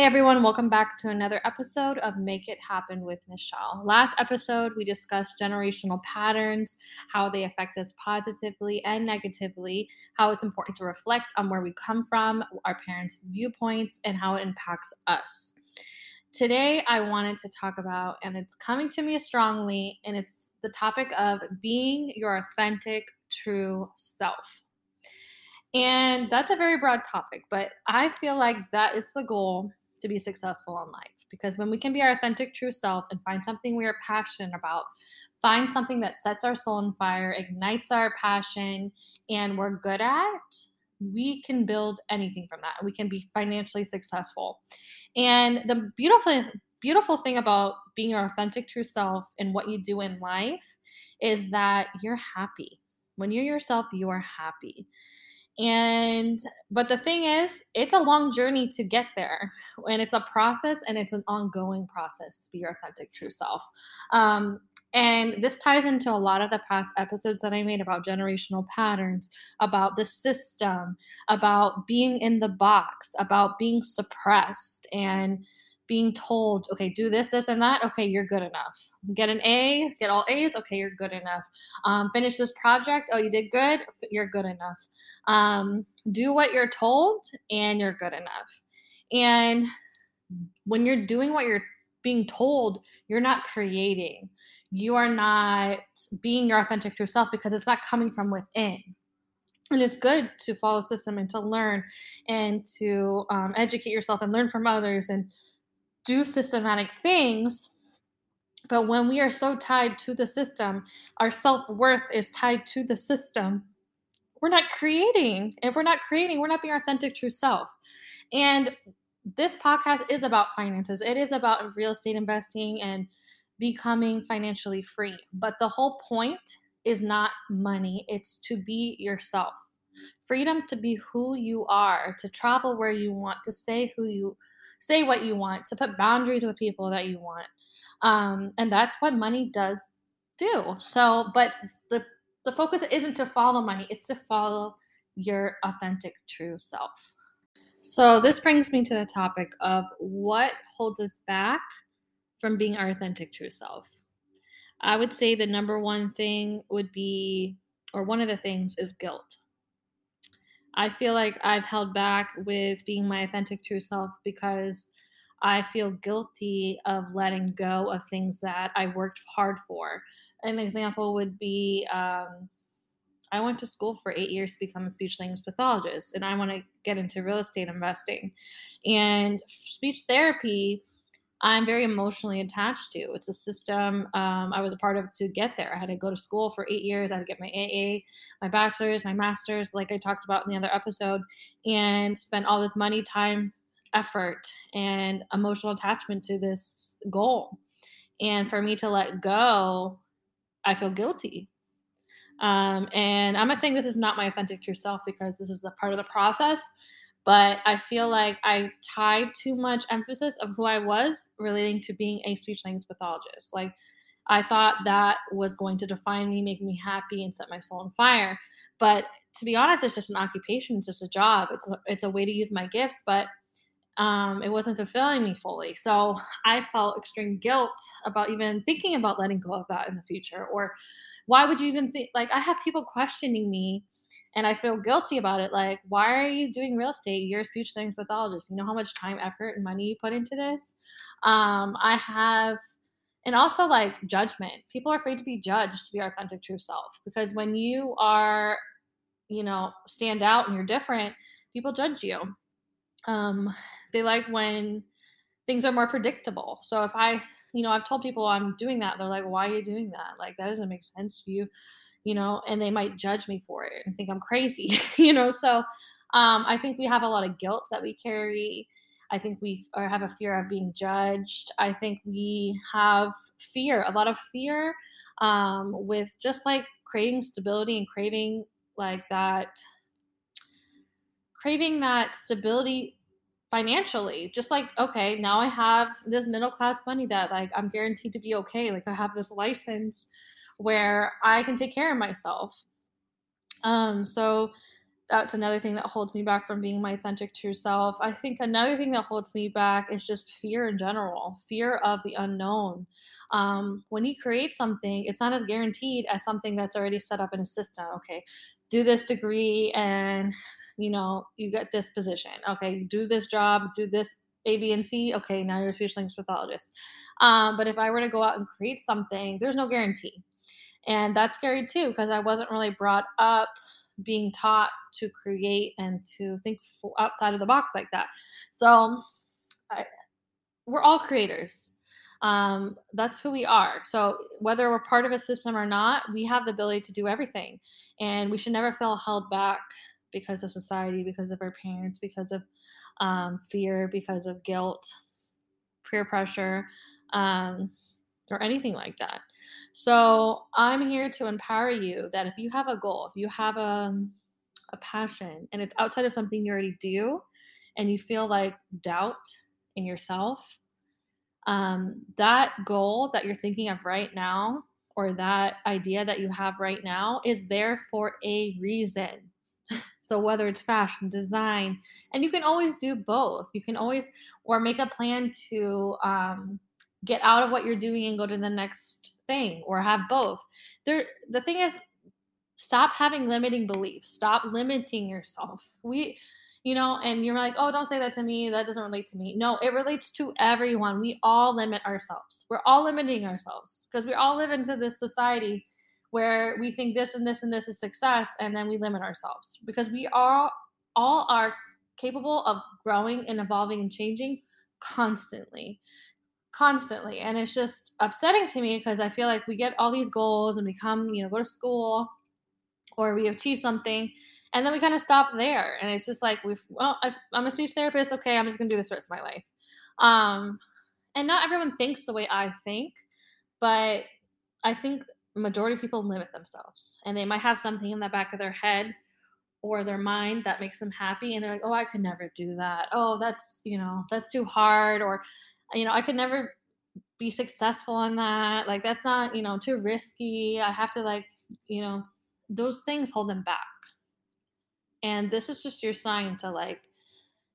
Hey everyone, welcome back to another episode of Make It Happen with Michelle. Last episode, we discussed generational patterns, how they affect us positively and negatively, how it's important to reflect on where we come from, our parents' viewpoints, and how it impacts us. Today, I wanted to talk about, and it's coming to me strongly, and it's the topic of being your authentic, true self. And that's a very broad topic, but I feel like that is the goal to be successful in life. Because when we can be our authentic, true self and find something we are passionate about, find something that sets our soul on fire, ignites our passion, and we're good at, we can build anything from that. We can be financially successful. And the beautiful beautiful thing about being your authentic true self and what you do in life is that you're happy. When you're yourself, you are happy. And but the thing is, it's a long journey to get there, and it's a process, and it's an ongoing process to be your authentic true self. Um, and this ties into a lot of the past episodes that I made about generational patterns, about the system, about being in the box, about being suppressed, and being told, okay, do this, this, and that. Okay, you're good enough. Get an A, get all A's. Okay, you're good enough. Um, finish this project. Oh, you did good. You're good enough. Um, do what you're told, and you're good enough. And when you're doing what you're being told, you're not creating. You are not being your authentic true self because it's not coming from within and it's good to follow system and to learn and to um, educate yourself and learn from others and do systematic things. But when we are so tied to the system, our self worth is tied to the system, we're not creating. If we're not creating, we're not being authentic, true self. And this podcast is about finances, it is about real estate investing and becoming financially free. But the whole point is not money, it's to be yourself. Freedom to be who you are, to travel where you want, to say who you say what you want, to put boundaries with people that you want. Um, and that's what money does do. So, but the the focus isn't to follow money, it's to follow your authentic true self. So, this brings me to the topic of what holds us back from being our authentic true self. I would say the number one thing would be, or one of the things is guilt. I feel like I've held back with being my authentic true self because I feel guilty of letting go of things that I worked hard for. An example would be um, I went to school for eight years to become a speech language pathologist, and I want to get into real estate investing. And speech therapy I'm very emotionally attached to. It's a system um, I was a part of to get there. I had to go to school for eight years. I had to get my AA, my bachelor's, my master's, like I talked about in the other episode, and spent all this money, time, effort, and emotional attachment to this goal. And for me to let go, I feel guilty. Um, and I'm not saying this is not my authentic true self because this is a part of the process but I feel like I tied too much emphasis of who I was relating to being a speech language pathologist. Like I thought that was going to define me, make me happy, and set my soul on fire. But to be honest, it's just an occupation. It's just a job. It's a, it's a way to use my gifts, but um, it wasn't fulfilling me fully. So I felt extreme guilt about even thinking about letting go of that in the future. Or why would you even think? Like I have people questioning me and I feel guilty about it. Like, why are you doing real estate? You're a speech language pathologist. You know how much time, effort, and money you put into this. Um, I have, and also like judgment. People are afraid to be judged to be authentic true self because when you are, you know, stand out and you're different, people judge you. Um, they like when things are more predictable. So if I, you know, I've told people I'm doing that, they're like, "Why are you doing that? Like that doesn't make sense to you." you know, and they might judge me for it and think I'm crazy, you know. So um, I think we have a lot of guilt that we carry. I think we have a fear of being judged. I think we have fear, a lot of fear um, with just like craving stability and craving like that, craving that stability financially just like okay now i have this middle class money that like i'm guaranteed to be okay like i have this license where I can take care of myself. Um, so that's another thing that holds me back from being my authentic true self. I think another thing that holds me back is just fear in general, fear of the unknown. Um, when you create something, it's not as guaranteed as something that's already set up in a system. Okay, do this degree and you know you get this position. Okay, do this job, do this A, B, and C. Okay, now you're a speech language pathologist. Um, but if I were to go out and create something, there's no guarantee. And that's scary too because I wasn't really brought up being taught to create and to think outside of the box like that. So I, we're all creators. Um, that's who we are. So whether we're part of a system or not, we have the ability to do everything, and we should never feel held back because of society, because of our parents, because of um, fear, because of guilt, peer pressure, um, or anything like that. So I'm here to empower you that if you have a goal, if you have a, a passion and it's outside of something you already do and you feel like doubt in yourself, um, that goal that you're thinking of right now or that idea that you have right now is there for a reason. So whether it's fashion, design, and you can always do both. You can always or make a plan to um, get out of what you're doing and go to the next thing or have both. There the thing is stop having limiting beliefs. Stop limiting yourself. We you know, and you're like, "Oh, don't say that to me. That doesn't relate to me." No, it relates to everyone. We all limit ourselves. We're all limiting ourselves because we all live into this society where we think this and this and this is success and then we limit ourselves. Because we all all are capable of growing and evolving and changing constantly. Constantly. And it's just upsetting to me because i feel like we get all these goals and we come you know go to school or we achieve something and then we kind of stop there. And it's just like we've well i am a speech therapist okay i'm just gonna do this the rest of my life. Um and not everyone thinks the way i think but i think majority of people limit themselves and they might have something in the back of their head or their mind that makes them happy and they're like oh i could never do that oh that's you know that's too hard or you know, I could never be successful in that. Like that's not, you know, too risky. I have to like, you know, those things hold them back. And this is just your sign to like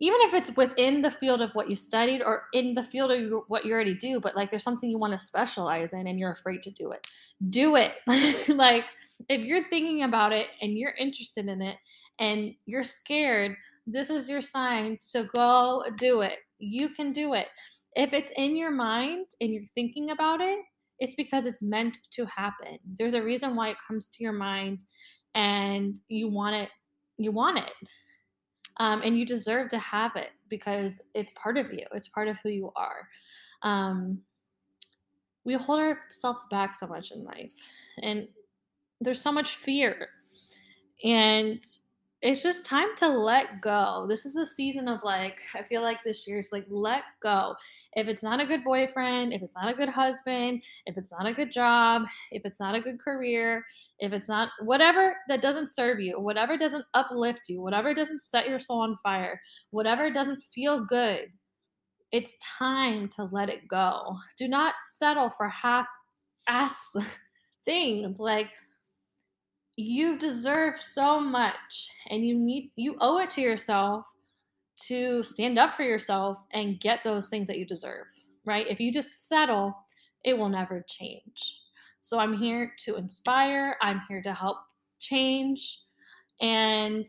even if it's within the field of what you studied or in the field of what you already do, but like there's something you want to specialize in and you're afraid to do it, do it. like if you're thinking about it and you're interested in it and you're scared, this is your sign to go do it. You can do it if it's in your mind and you're thinking about it, it's because it's meant to happen. There's a reason why it comes to your mind and you want it. You want it. Um, and you deserve to have it because it's part of you, it's part of who you are. Um, we hold ourselves back so much in life, and there's so much fear. And it's just time to let go. This is the season of like, I feel like this year is like, let go. If it's not a good boyfriend, if it's not a good husband, if it's not a good job, if it's not a good career, if it's not whatever that doesn't serve you, whatever doesn't uplift you, whatever doesn't set your soul on fire, whatever doesn't feel good, it's time to let it go. Do not settle for half ass things. Like, you deserve so much and you need you owe it to yourself to stand up for yourself and get those things that you deserve right? If you just settle it will never change. So i'm here to inspire i'm here to help change and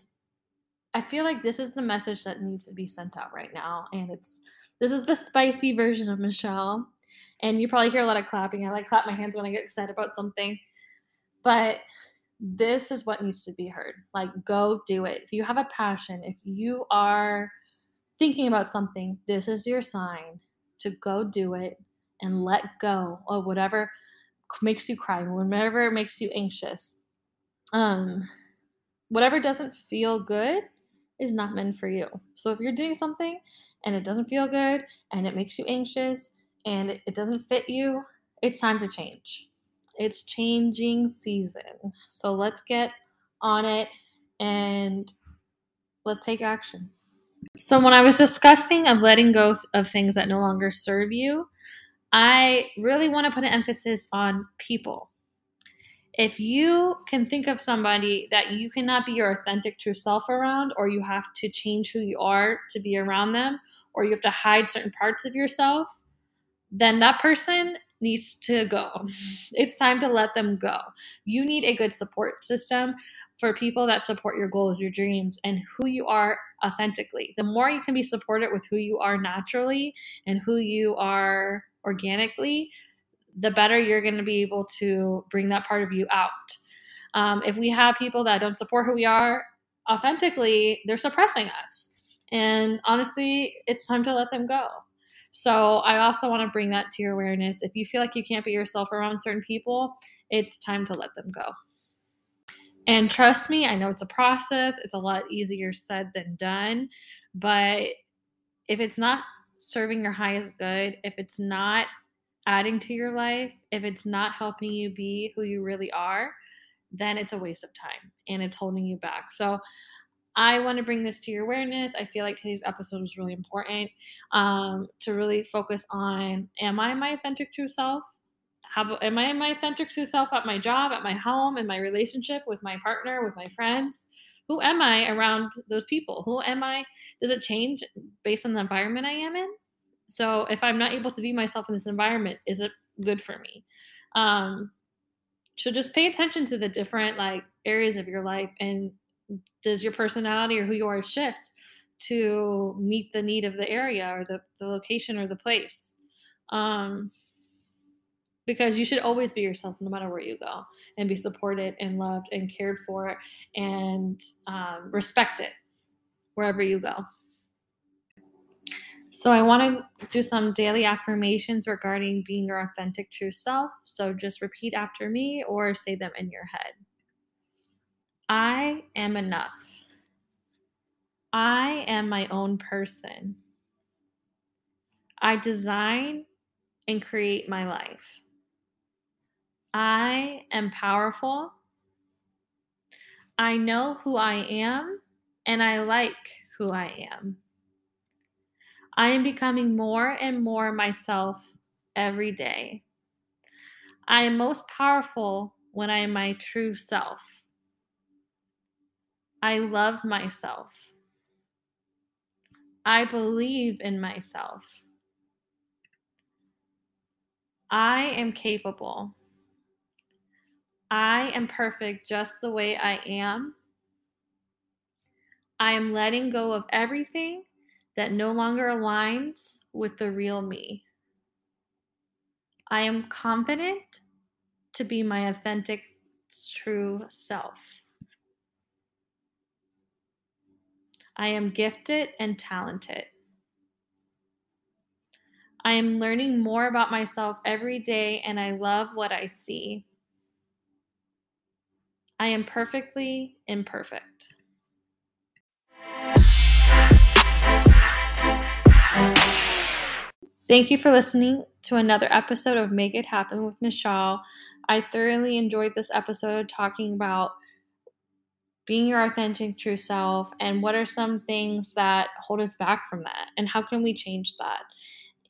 i feel like this is the message that needs to be sent out right now and it's this is the spicy version of michelle and you probably hear a lot of clapping. I like clap my hands when i get excited about something but this is what needs to be heard. Like, go do it. If you have a passion, if you are thinking about something, this is your sign to go do it and let go of whatever makes you cry, whatever makes you anxious. Um, whatever doesn't feel good is not meant for you. So if you're doing something and it doesn't feel good and it makes you anxious and it doesn't fit you, it's time to change. It's changing season. So let's get on it and let's take action. So when I was discussing of letting go of things that no longer serve you, I really want to put an emphasis on people. if you can think of somebody that you cannot be your authentic true self around, or you have to change who you are to be around them, or you have to hide certain parts of yourself, then that person needs to go. It's time to let them go. You need a good support system for people that support your goals, your dreams, and who you are authentically. The more you can be supported with who you are naturally and who you are organically, the better you're going to be able to bring that part of you out. Um, if we have people that don't support who we are authentically, they're suppressing us. And honestly, it's time to let them go. So I also want to bring that to your awareness. If you feel like you can't be yourself around certain people, it's time to let them go. And trust me, I know it's a process. It's a lot easier said than done. But if it's not serving your highest good, if it's not adding to your life, if it's not helping you be who you really are, then it's a waste of time and it's holding you back. So I want to bring this to your awareness. I feel like today's episode was really important um, to really focus on Am I my authentic true self? How am I my authentic true self at my job, at my home, in my relationship with my partner, with my friends? Who am I around those people? Who am I? Does it change based on the environment I am in? So if I'm not able to be myself in this environment, is it good for me? Um, so just pay attention to the different like areas of your life and does your personality or who you are shift to meet the need of the area or the, the location or the place um, because you should always be yourself no matter where you go and be supported and loved and cared for and um, respected wherever you go so I want to do some daily affirmations regarding being your authentic true self. So just repeat after me or say them in your head. I am enough. I am my own person. I design and create my life. I am powerful. I know who I am and I like who I am. I am becoming more and more myself every day. I am most powerful when I am my true self. I love myself. I believe in myself. I am capable. I am perfect just the way I am. I am letting go of everything that no longer aligns with the real me. I am confident to be my authentic, true self. I am gifted and talented. I am learning more about myself every day and I love what I see. I am perfectly imperfect. Thank you for listening to another episode of Make It Happen with Michelle. I thoroughly enjoyed this episode talking about being your authentic true self and what are some things that hold us back from that and how can we change that.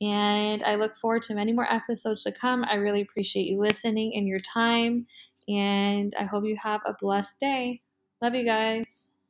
And I look forward to many more episodes to come. I really appreciate you listening and your time. And I hope you have a blessed day. Love you guys.